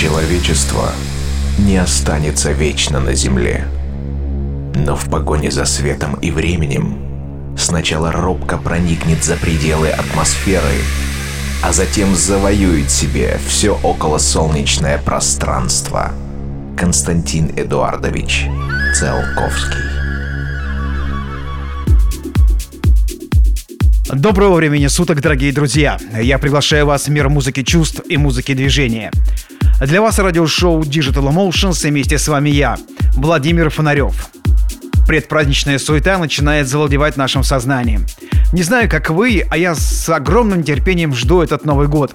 Человечество не останется вечно на Земле. Но в погоне за светом и временем сначала робко проникнет за пределы атмосферы, а затем завоюет себе все околосолнечное пространство. Константин Эдуардович Циолковский Доброго времени суток, дорогие друзья! Я приглашаю вас в мир музыки чувств и музыки движения. Для вас радиошоу Digital Emotions и вместе с вами я, Владимир Фонарев. Предпраздничная суета начинает завладевать нашим сознанием. Не знаю, как вы, а я с огромным терпением жду этот Новый год.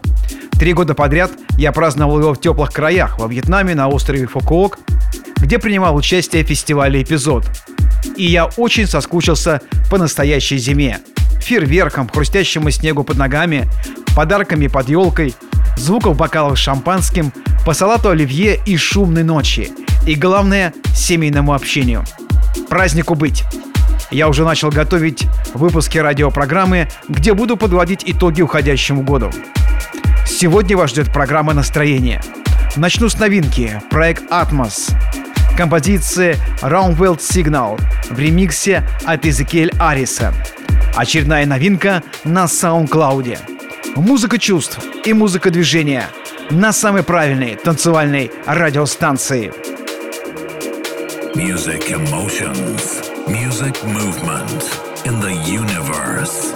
Три года подряд я праздновал его в теплых краях, во Вьетнаме, на острове Фукуок, где принимал участие в фестивале «Эпизод». И я очень соскучился по настоящей зиме – фейерверком, хрустящему снегу под ногами, подарками под елкой, звуков бокалов с шампанским, по салату оливье и шумной ночи. И главное, семейному общению. Празднику быть. Я уже начал готовить выпуски радиопрограммы, где буду подводить итоги уходящему году. Сегодня вас ждет программа настроения. Начну с новинки. Проект Atmos. Композиция Roundworld Signal в ремиксе от Эзекиэль Ариса. Очередная новинка на SoundCloud. Музыка чувств и музыка движения на самой правильной танцевальной радиостанции. Music emotions, music movement in the universe.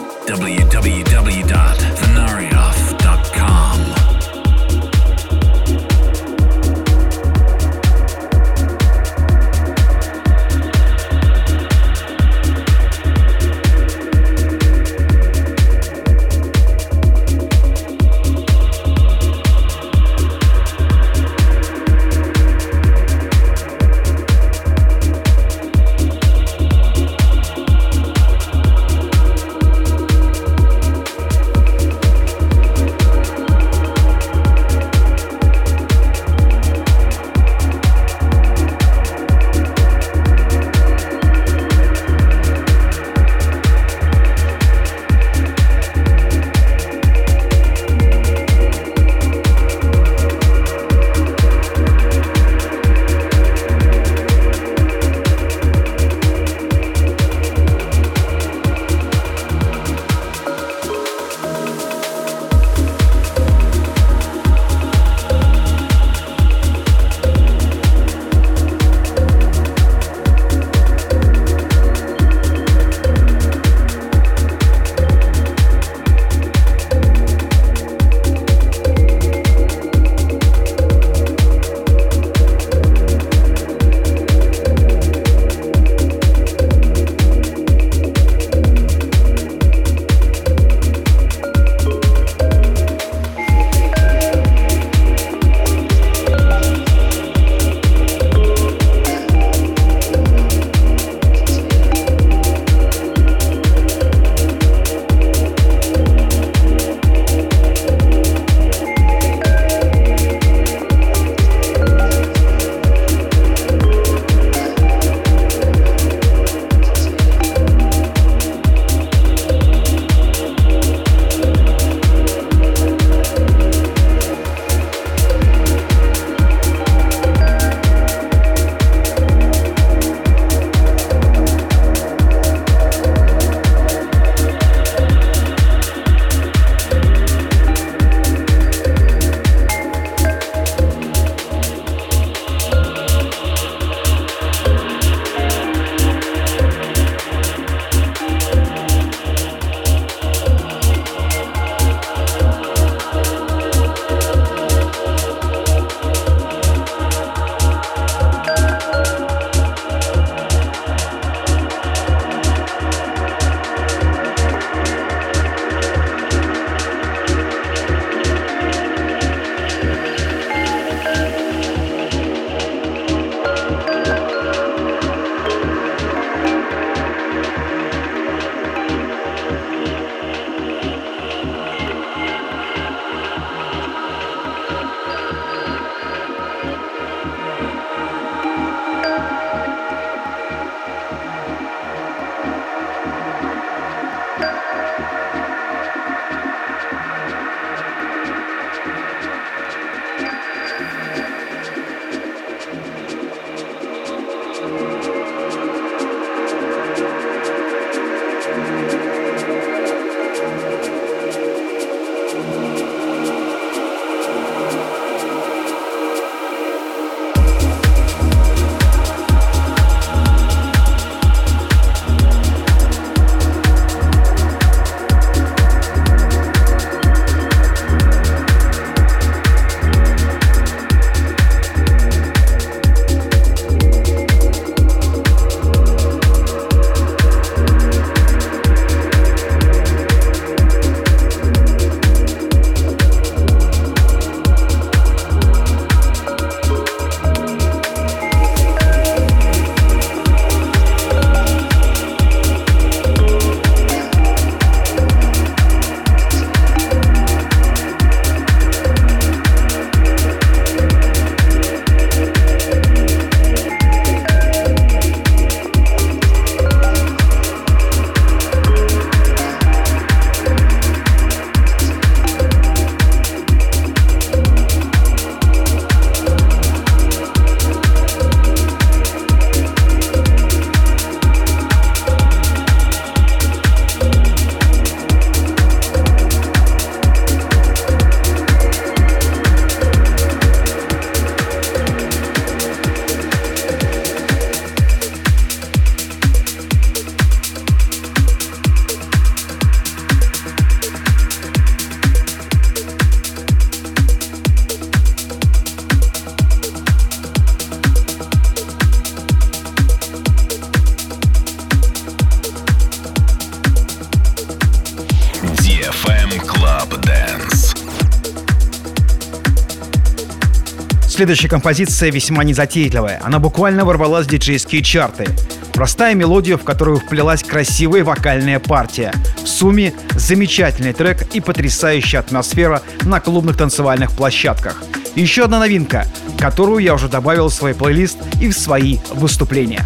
Следующая композиция весьма незатейливая. Она буквально ворвалась в диджейские чарты. Простая мелодия, в которую вплелась красивая вокальная партия. В сумме замечательный трек и потрясающая атмосфера на клубных танцевальных площадках. еще одна новинка, которую я уже добавил в свой плейлист и в свои выступления.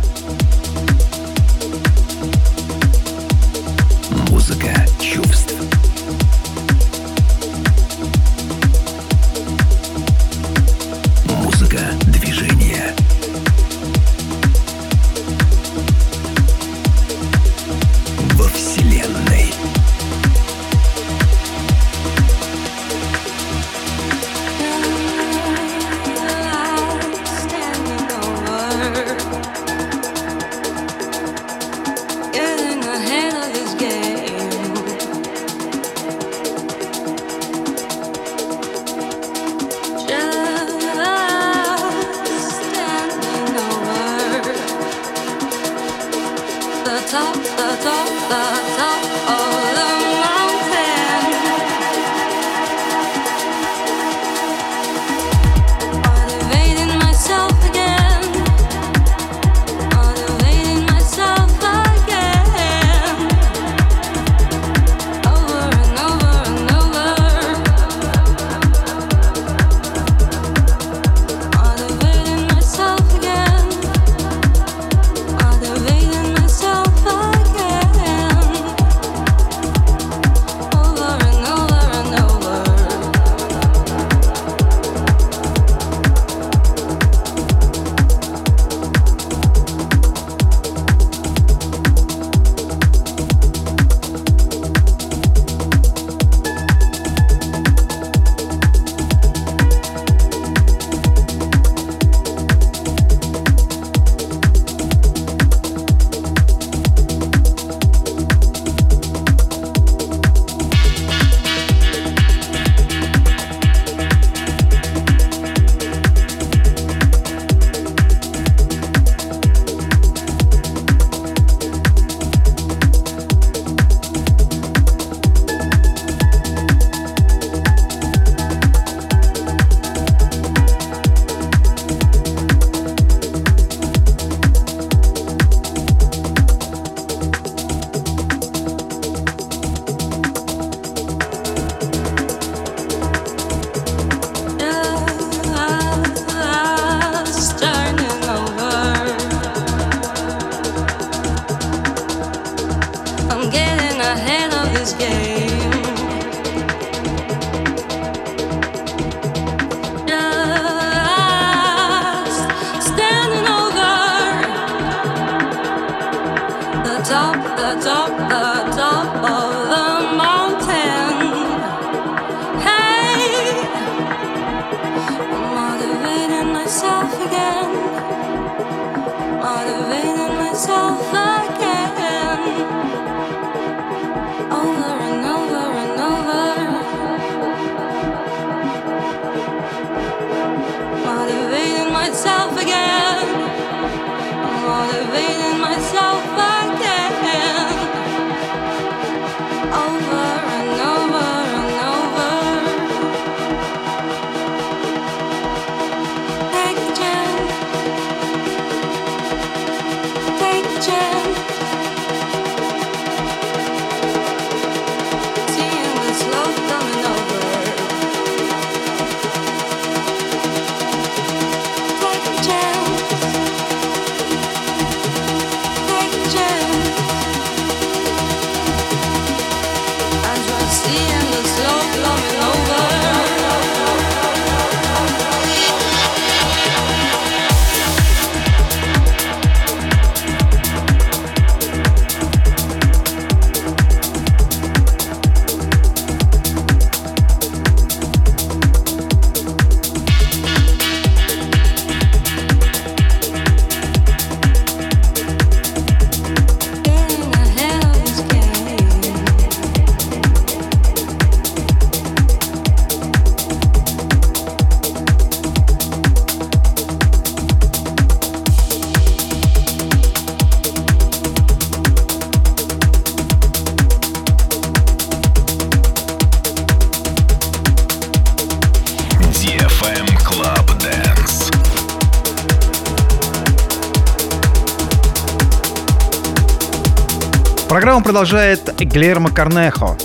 Продолжает Гильермо Корнехо,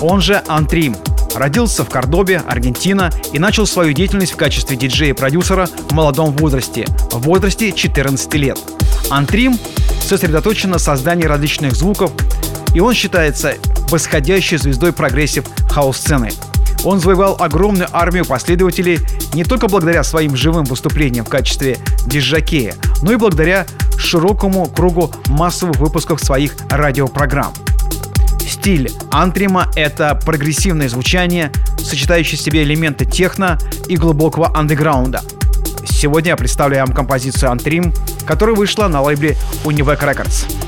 он же Antrim. Родился в Кордобе, Аргентина, и начал свою деятельность в качестве диджея-продюсера в молодом возрасте, в возрасте 14 лет. Antrim сосредоточен на создании различных звуков, и он считается восходящей звездой progressive house-сцены. Он завоевал огромную армию последователей не только благодаря своим живым выступлениям в качестве диджея, но и благодаря широкому кругу массовых выпусков своих радиопрограмм. Стиль антрима — это прогрессивное звучание, сочетающее в себе элементы техно и глубокого андеграунда. Сегодня я представляю вам композицию «Антрим», которая вышла на лейбле Univac Records.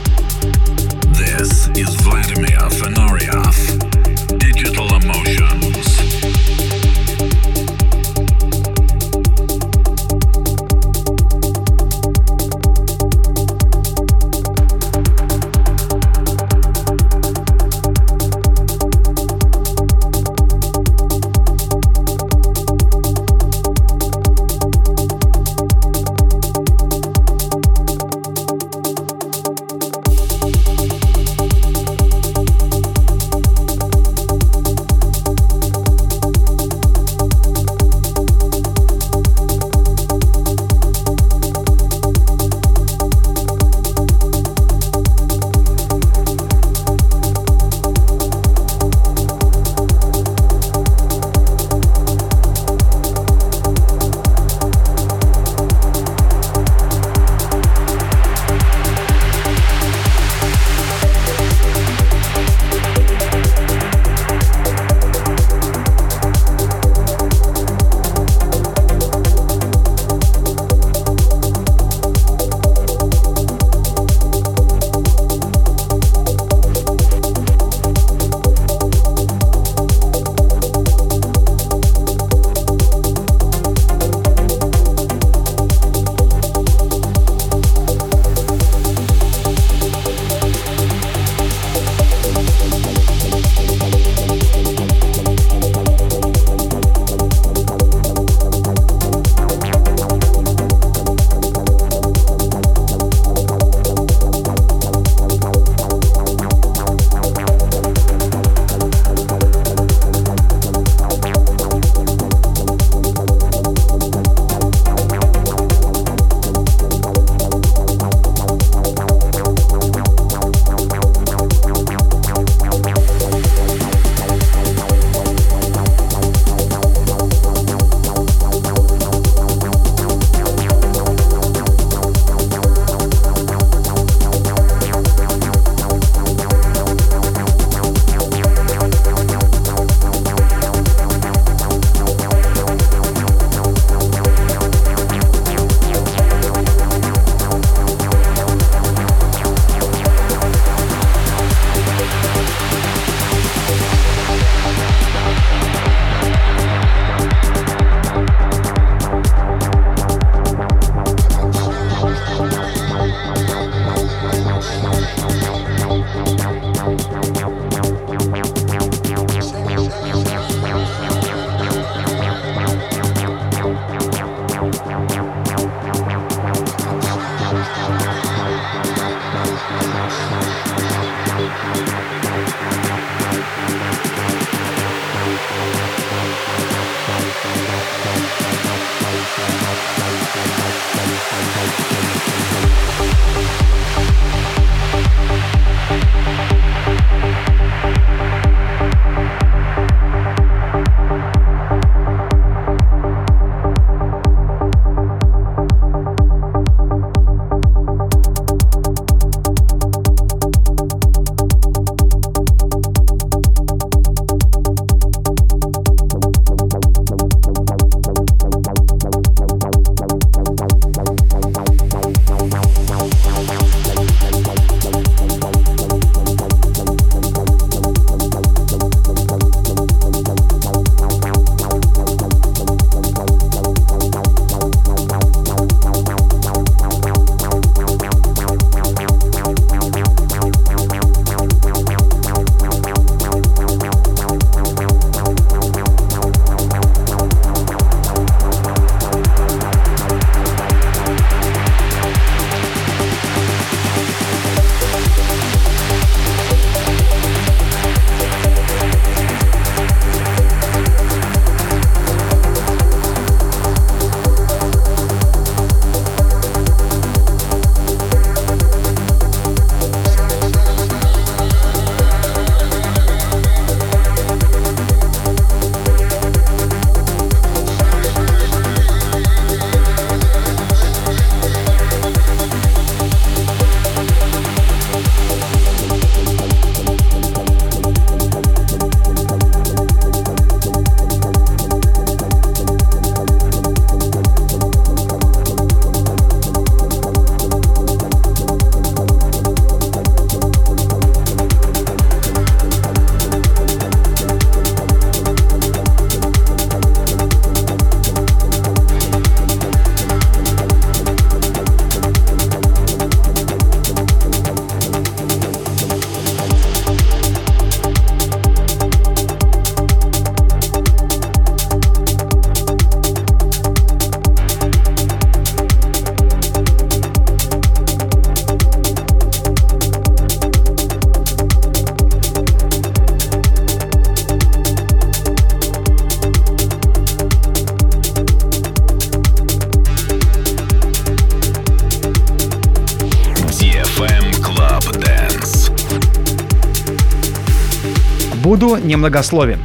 Немногословен.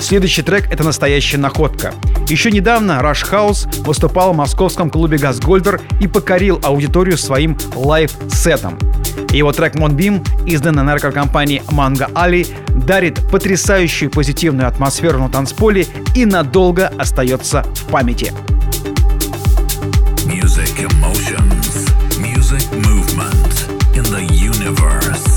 Следующий трек — это настоящая находка. Еще недавно Rush House выступал в московском клубе «Газгольдер» и покорил аудиторию своим live-сетом. Его трек «Moonbeam», изданный на рекорд-компании «Mango Alley», дарит потрясающую позитивную атмосферу на танцполе и надолго остается в памяти. Music emotions, music movement in the universe.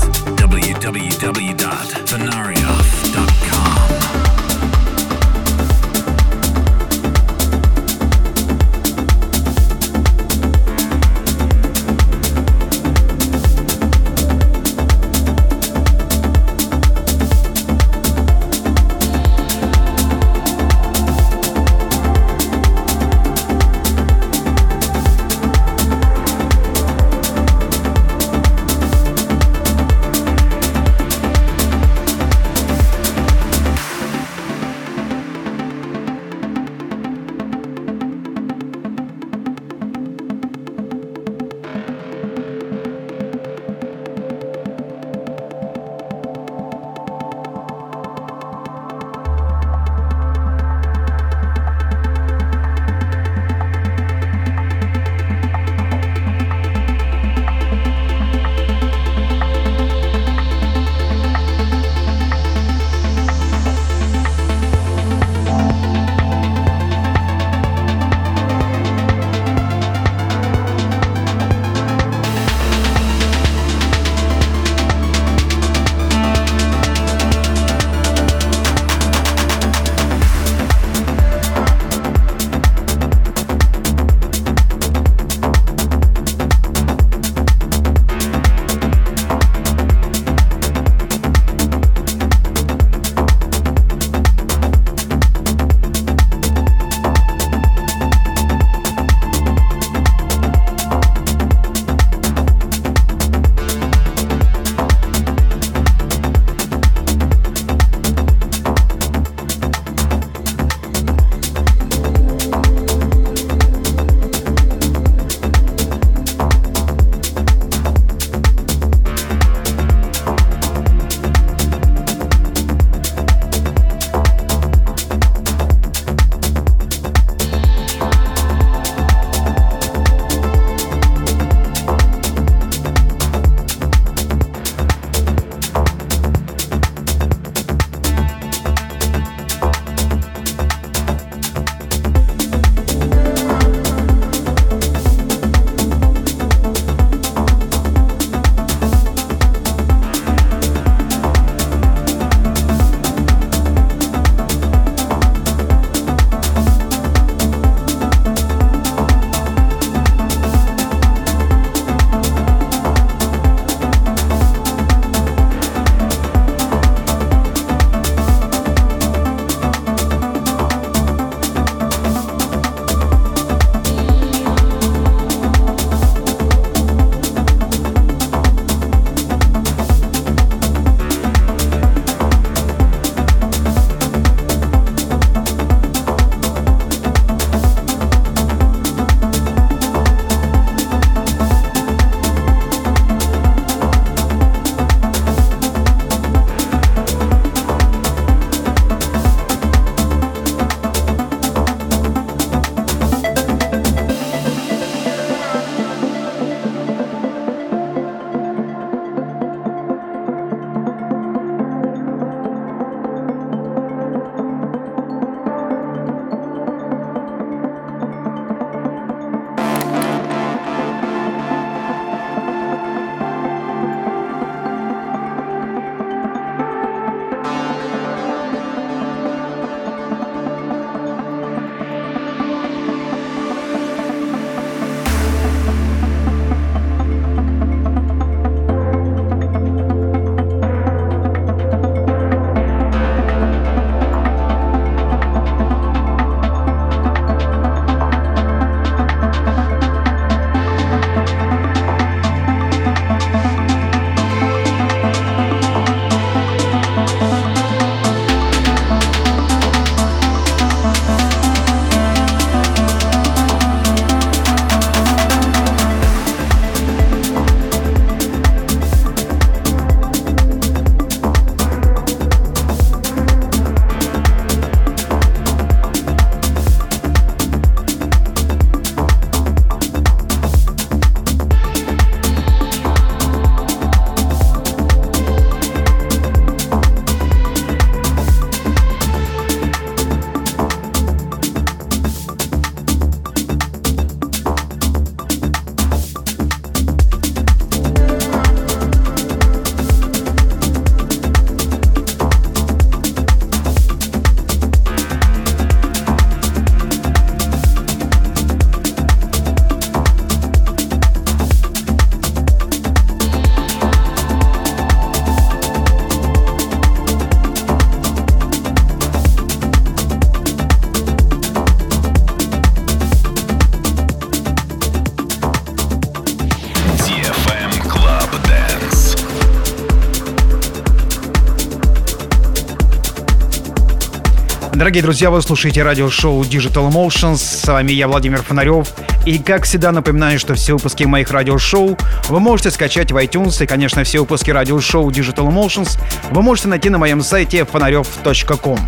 Дорогие друзья, вы слушаете радиошоу Digital Emotions. С вами я, Владимир Фонарев. И, как всегда, напоминаю, что все выпуски моих радиошоу вы можете скачать в iTunes. И, конечно, все выпуски радиошоу Digital Emotions вы можете найти на моем сайте фонарев.ком.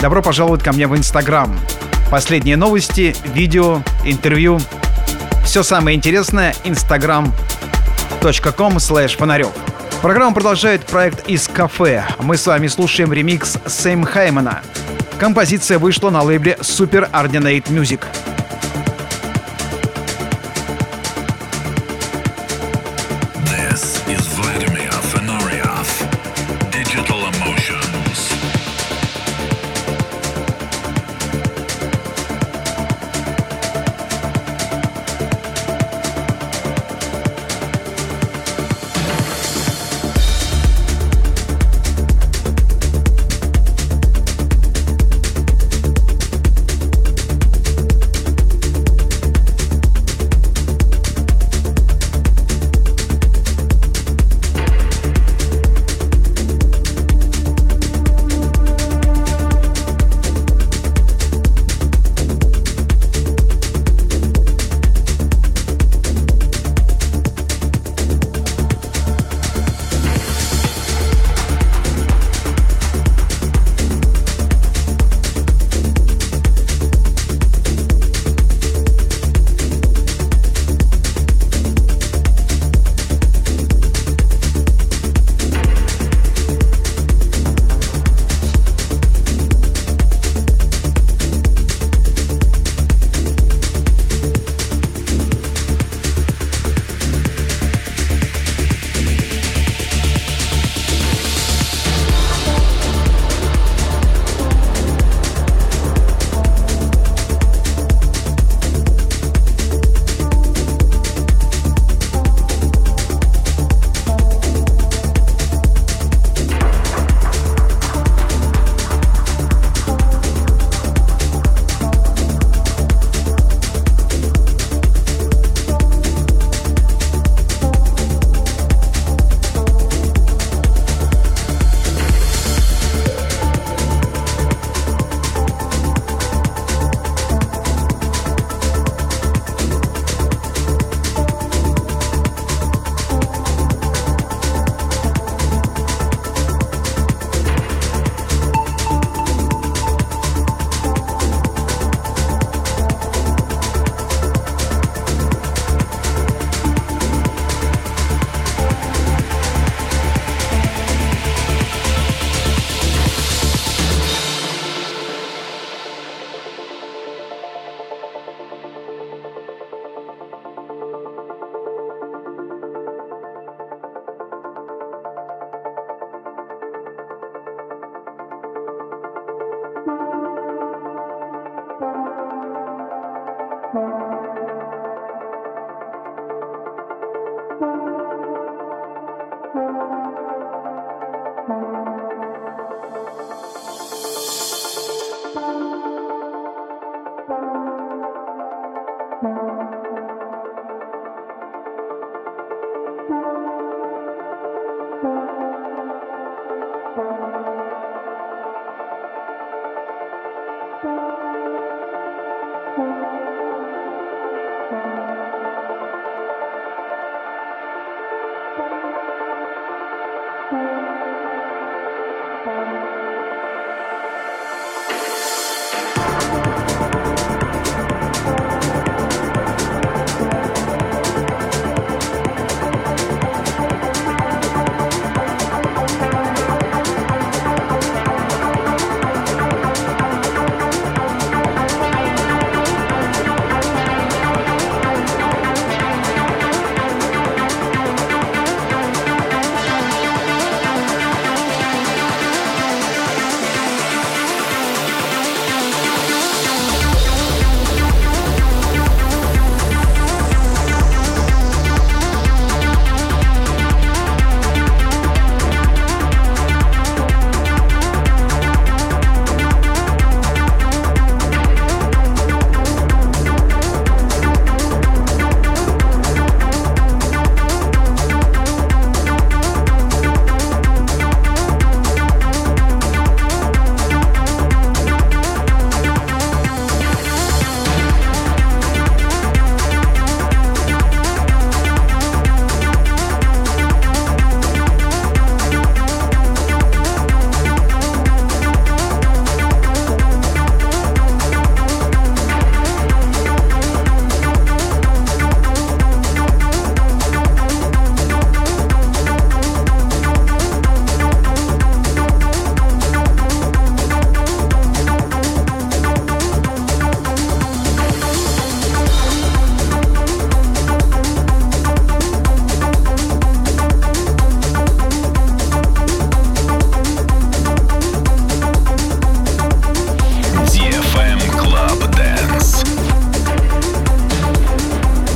Добро пожаловать ко мне в Инстаграм. Последние новости, видео, интервью. Все самое интересное instagram.com slash фонарев. Программу продолжает проект из кафе. Мы с вами слушаем ремикс Сэм Хаймана – Композиция вышла на лейбле Super Ordinate Music.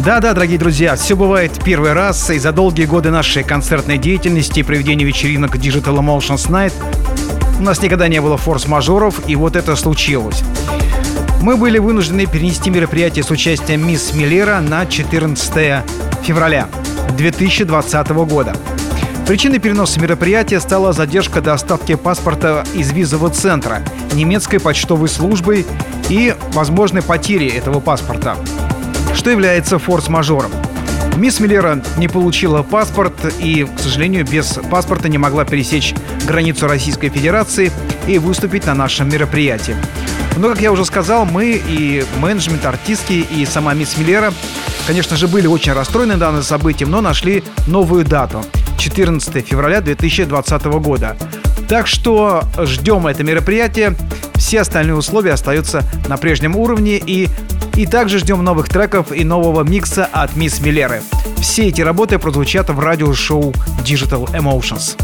Да-да, дорогие друзья, все бывает первый раз, и за долгие годы нашей концертной деятельности и проведения вечеринок Digital Emotions Night у нас никогда не было форс-мажоров, и вот это случилось. Мы были вынуждены перенести мероприятие с участием мисс Миллера на 14 февраля 2020 года. Причиной переноса мероприятия стала задержка доставки паспорта из визового центра немецкой почтовой службой и возможной потери этого паспорта что является форс-мажором. Мисс Миллера не получила паспорт и, к сожалению, без паспорта не могла пересечь границу Российской Федерации и выступить на нашем мероприятии. Но, как я уже сказал, мы и менеджмент артистки, и сама мисс Миллера, конечно же, были очень расстроены данным событием, но нашли новую дату – 14 февраля 2020 года. Так что ждем это мероприятие. Все остальные условия остаются на прежнем уровне, и и также ждем новых треков и нового микса от Мисс Миллеры. Все эти работы прозвучат в радиошоу Digital Emotions.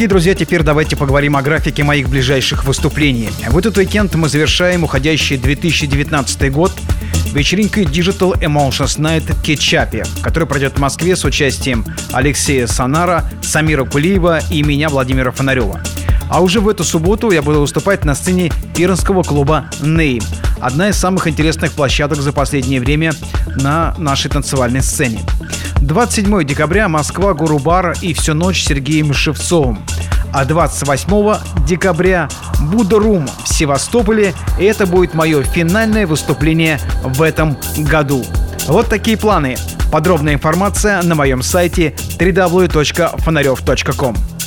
Дорогие друзья, теперь давайте поговорим о графике моих ближайших выступлений. В этот уикенд мы завершаем уходящий 2019 год вечеринкой Digital Emotions Night в Кетчапе, который пройдет в Москве с участием Алексея Санара, Самира Кулиева и меня, Владимира Фонарева. А уже в эту субботу я буду выступать на сцене пермского клуба «Нейм». Одна из самых интересных площадок за последнее время на нашей танцевальной сцене. 27 декабря Москва, Гурубар и всю ночь Сергеем Шевцовым. А 28 декабря Будда-Рум в Севастополе. И это будет мое финальное выступление в этом году. Вот такие планы. Подробная информация на моем сайте www.фонарев.com.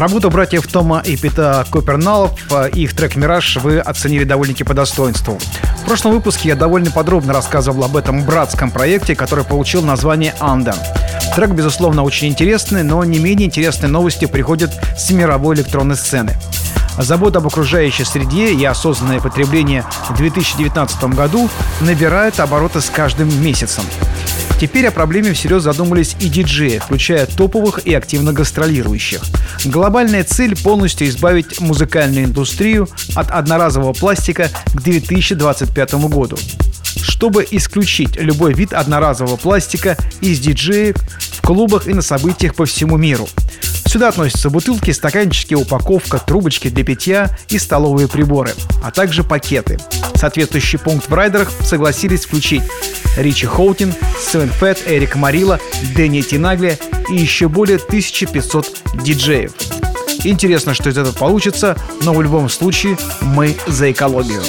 Работу братьев Тома и Пита Коперналов, э, их трек «Мираж» вы оценили довольно-таки по достоинству. В прошлом выпуске я довольно подробно рассказывал об этом братском проекте, который получил название «Анда». Трек, безусловно, очень интересный, но не менее интересные новости приходят с мировой электронной сцены. Забота об окружающей среде и осознанное потребление в 2019 году набирают обороты с каждым месяцем. Теперь о проблеме всерьез задумались и диджеи, включая топовых и активно гастролирующих. Глобальная цель – полностью избавить музыкальную индустрию от одноразового пластика к 2025 году чтобы исключить любой вид одноразового пластика из диджеек клубах и на событиях по всему миру. Сюда относятся бутылки, стаканчики, упаковка, трубочки для питья и столовые приборы, а также пакеты. Соответствующий пункт в райдерах согласились включить Ричи Хоутин, Севен Фэт, Эрик Марила, Дэнни Тинагли и еще более 1500 диджеев. Интересно, что из этого получится, но в любом случае мы за экологию.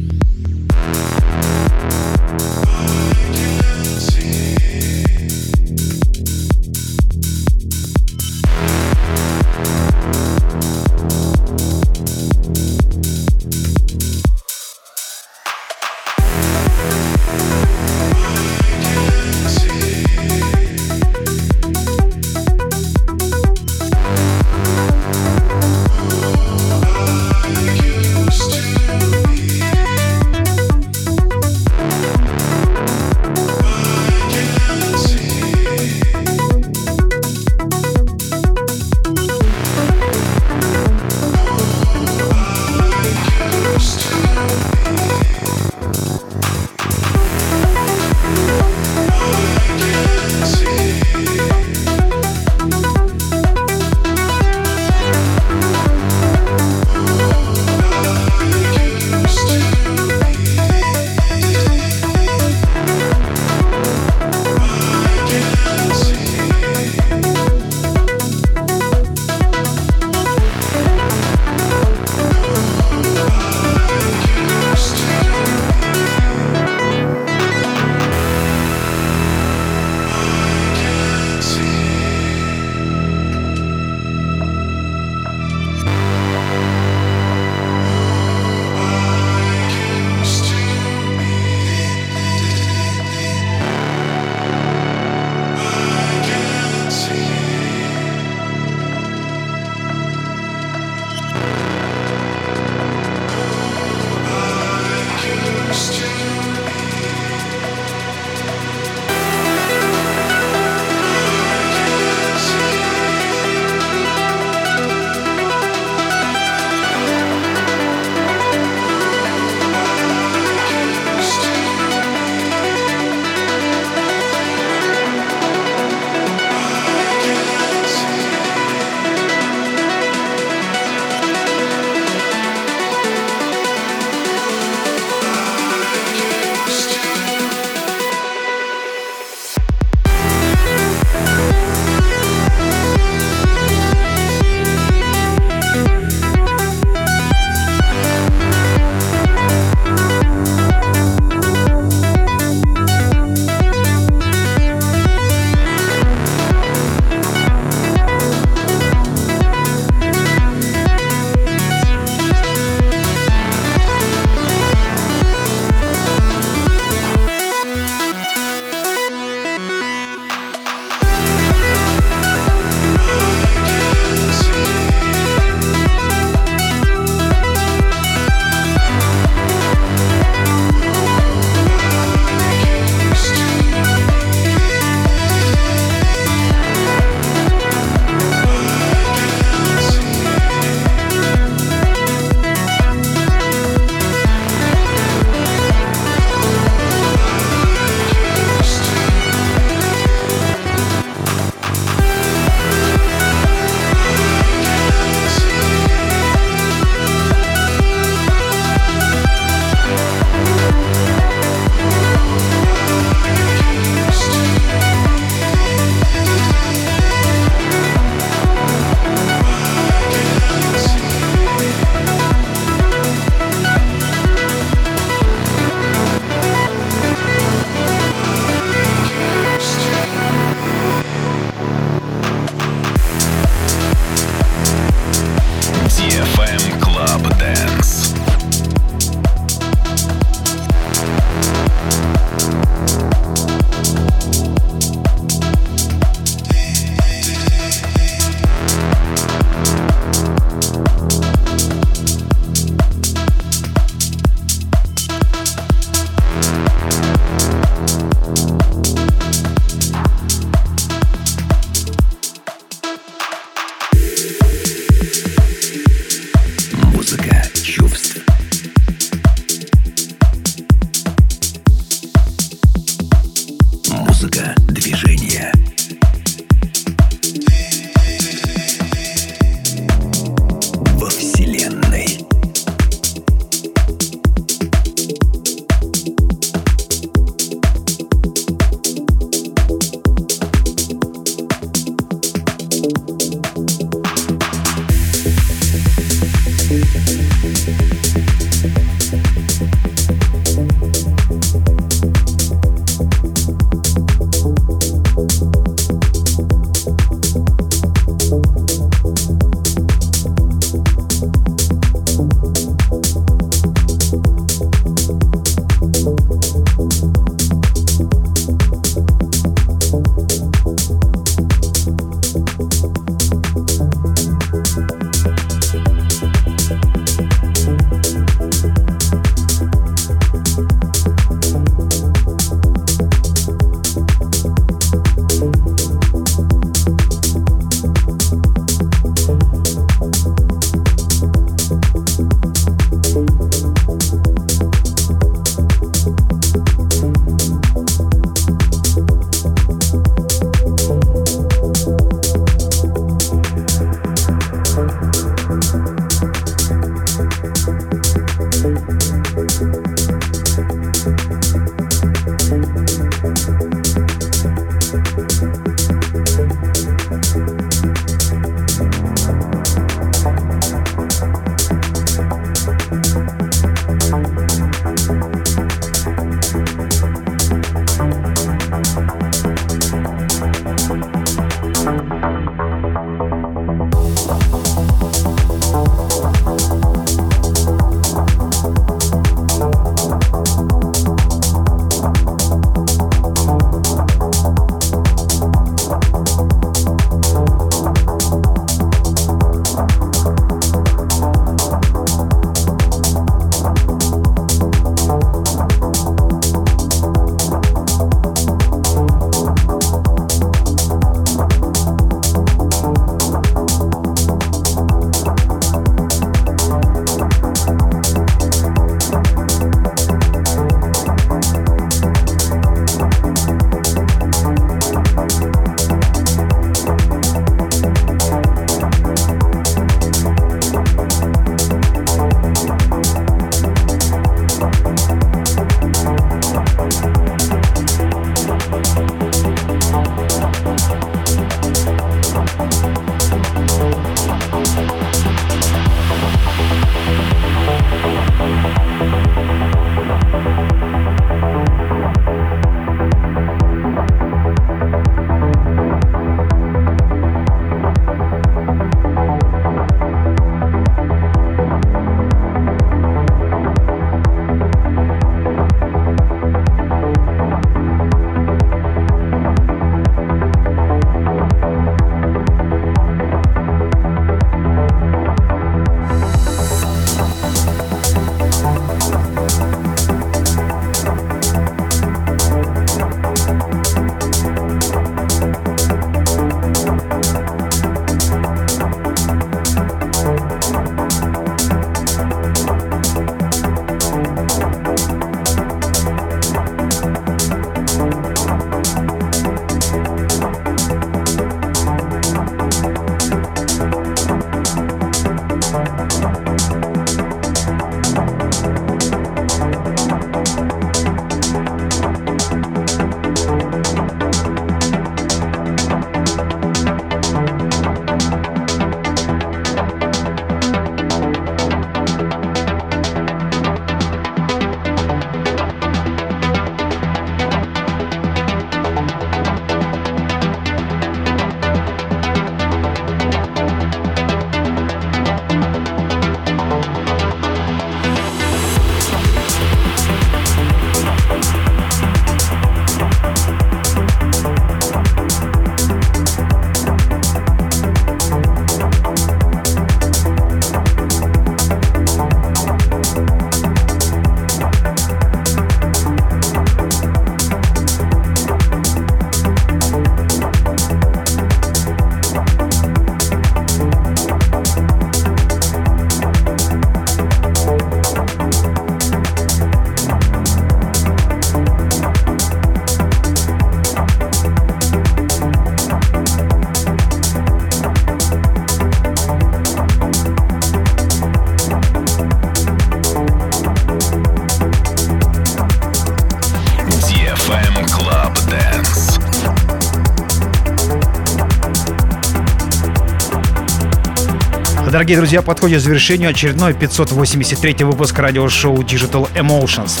Дорогие друзья, подходит к завершению очередной 583 выпуск радиошоу Digital Emotions.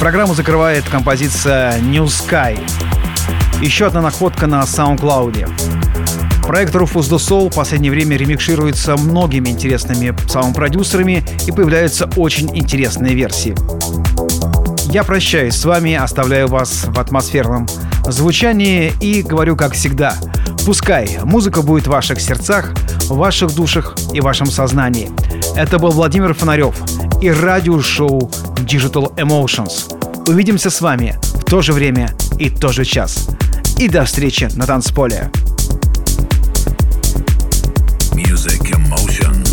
Программу закрывает композиция New Sky. Еще одна находка на SoundCloud. Проект Rufus the Soul в последнее время ремикшируется многими интересными саунд-продюсерами и появляются очень интересные версии. Я прощаюсь с вами, оставляю вас в атмосферном звучании и говорю как всегда. Пускай музыка будет в ваших сердцах, в ваших душах и вашем сознании. Это был Владимир Фонарев и радиошоу Digital Emotions. Увидимся с вами в то же время и тот же час. И до встречи на танцполе. DFM Club